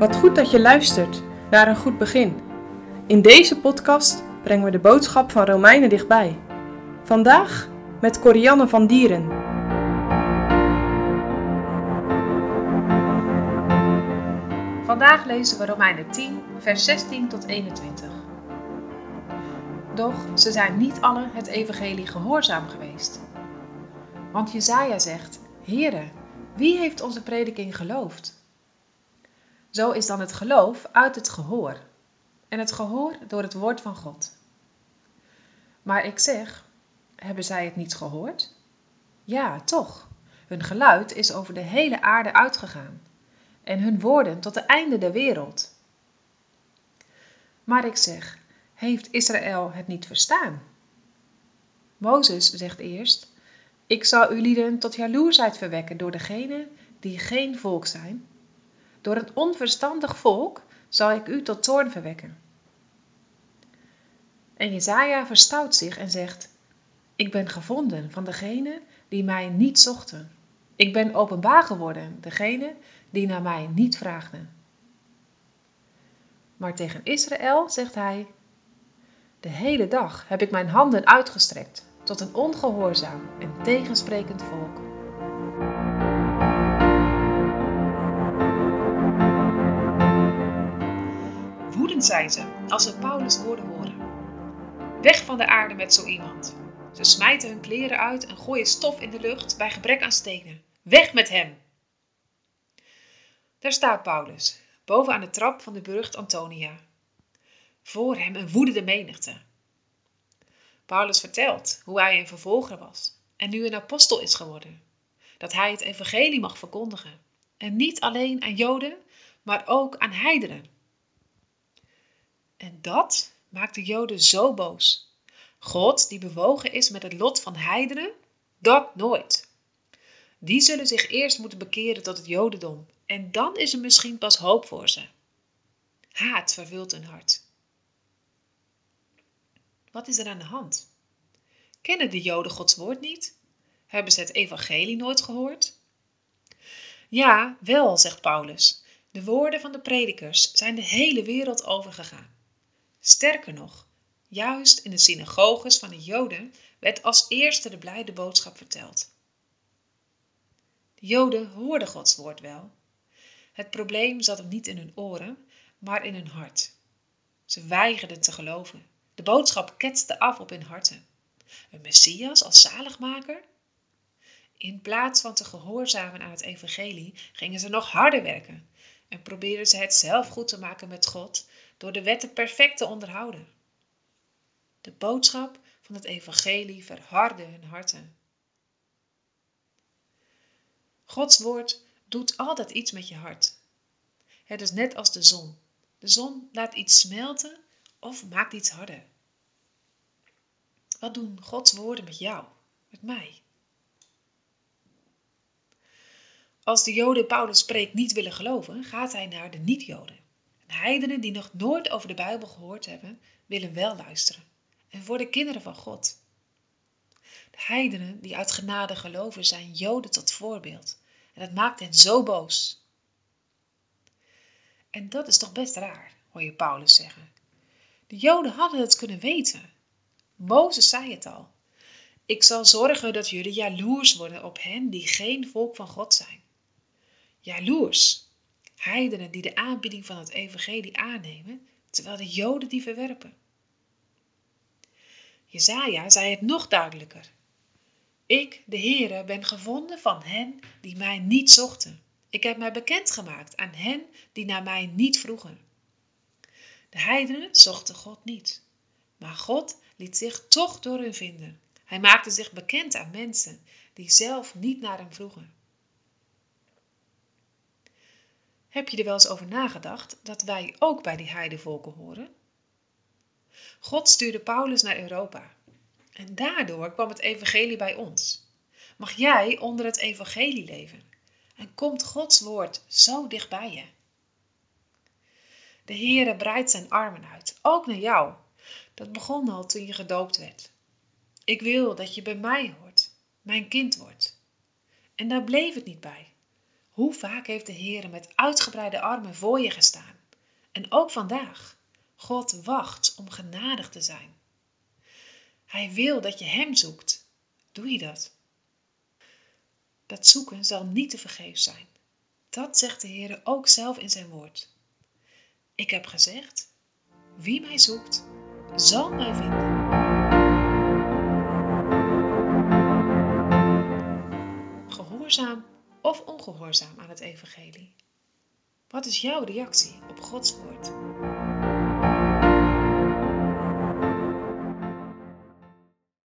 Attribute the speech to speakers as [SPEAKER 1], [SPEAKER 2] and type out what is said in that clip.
[SPEAKER 1] Wat goed dat je luistert naar een goed begin. In deze podcast brengen we de boodschap van Romeinen dichtbij. Vandaag met Corianne van Dieren.
[SPEAKER 2] Vandaag lezen we Romeinen 10, vers 16 tot 21. Doch ze zijn niet allen het evangelie gehoorzaam geweest. Want Jezaja zegt, Heere, wie heeft onze prediking geloofd? Zo is dan het geloof uit het gehoor, en het gehoor door het woord van God. Maar ik zeg, hebben zij het niet gehoord? Ja, toch. Hun geluid is over de hele aarde uitgegaan, en hun woorden tot de einde der wereld. Maar ik zeg, heeft Israël het niet verstaan? Mozes zegt eerst, ik zal uw lieden tot jaloersheid verwekken door degenen die geen volk zijn door een onverstandig volk zal ik u tot toorn verwekken. En Jezaja verstout zich en zegt, ik ben gevonden van degene die mij niet zochten. Ik ben openbaar geworden, degene die naar mij niet vraagden. Maar tegen Israël zegt hij, de hele dag heb ik mijn handen uitgestrekt tot een ongehoorzaam en tegensprekend volk. Zijn ze als ze Paulus woorden horen. Weg van de aarde met zo iemand. Ze smijten hun kleren uit en gooien stof in de lucht bij gebrek aan stenen. Weg met hem! Daar staat Paulus, boven aan de trap van de burcht Antonia. Voor hem een woedende menigte. Paulus vertelt hoe hij een vervolger was en nu een apostel is geworden. Dat hij het evangelie mag verkondigen. En niet alleen aan Joden, maar ook aan heidenen. En dat maakt de Joden zo boos. God, die bewogen is met het lot van heidenen, dat nooit. Die zullen zich eerst moeten bekeren tot het Jodendom en dan is er misschien pas hoop voor ze. Haat vervult hun hart. Wat is er aan de hand? Kennen de Joden Gods woord niet? Hebben ze het evangelie nooit gehoord? Ja, wel, zegt Paulus. De woorden van de predikers zijn de hele wereld overgegaan. Sterker nog, juist in de synagoges van de Joden werd als eerste de blijde boodschap verteld. De Joden hoorden Gods woord wel. Het probleem zat hem niet in hun oren, maar in hun hart. Ze weigerden te geloven. De boodschap ketste af op hun harten. Een Messias als zaligmaker? In plaats van te gehoorzamen aan het evangelie gingen ze nog harder werken en probeerden ze het zelf goed te maken met God door de wetten perfect te onderhouden. De boodschap van het evangelie verhardde hun harten. Gods woord doet altijd iets met je hart. Het is net als de zon. De zon laat iets smelten of maakt iets harder. Wat doen Gods woorden met jou, met mij? Als de Joden Paulus spreekt niet willen geloven, gaat hij naar de niet-Joden. Heidenen die nog nooit over de Bijbel gehoord hebben, willen wel luisteren en worden kinderen van God. De heidenen die uit genade geloven zijn Joden tot voorbeeld en dat maakt hen zo boos. En dat is toch best raar, hoor je Paulus zeggen. De Joden hadden het kunnen weten. Mozes zei het al. Ik zal zorgen dat jullie jaloers worden op hen die geen volk van God zijn. Jaloers, heidenen die de aanbieding van het evangelie aannemen, terwijl de Joden die verwerpen. Jezaja zei het nog duidelijker. Ik, de Heere, ben gevonden van hen die mij niet zochten. Ik heb mij bekendgemaakt aan hen die naar mij niet vroegen. De heidenen zochten God niet, maar God liet zich toch door hun vinden. Hij maakte zich bekend aan mensen die zelf niet naar hem vroegen. Heb je er wel eens over nagedacht dat wij ook bij die heidevolken horen? God stuurde Paulus naar Europa. En daardoor kwam het evangelie bij ons. Mag jij onder het evangelie leven? En komt Gods woord zo dichtbij je? De Heere breidt zijn armen uit, ook naar jou. Dat begon al toen je gedoopt werd. Ik wil dat je bij mij hoort, mijn kind wordt. En daar bleef het niet bij. Hoe vaak heeft de Heer met uitgebreide armen voor je gestaan? En ook vandaag. God wacht om genadig te zijn. Hij wil dat je Hem zoekt. Doe je dat? Dat zoeken zal niet te vergeefs zijn. Dat zegt de Heer ook zelf in zijn woord. Ik heb gezegd, wie mij zoekt, zal mij vinden. Gehoorzaam of ongehoorzaam aan het evangelie? Wat is jouw reactie op Gods woord?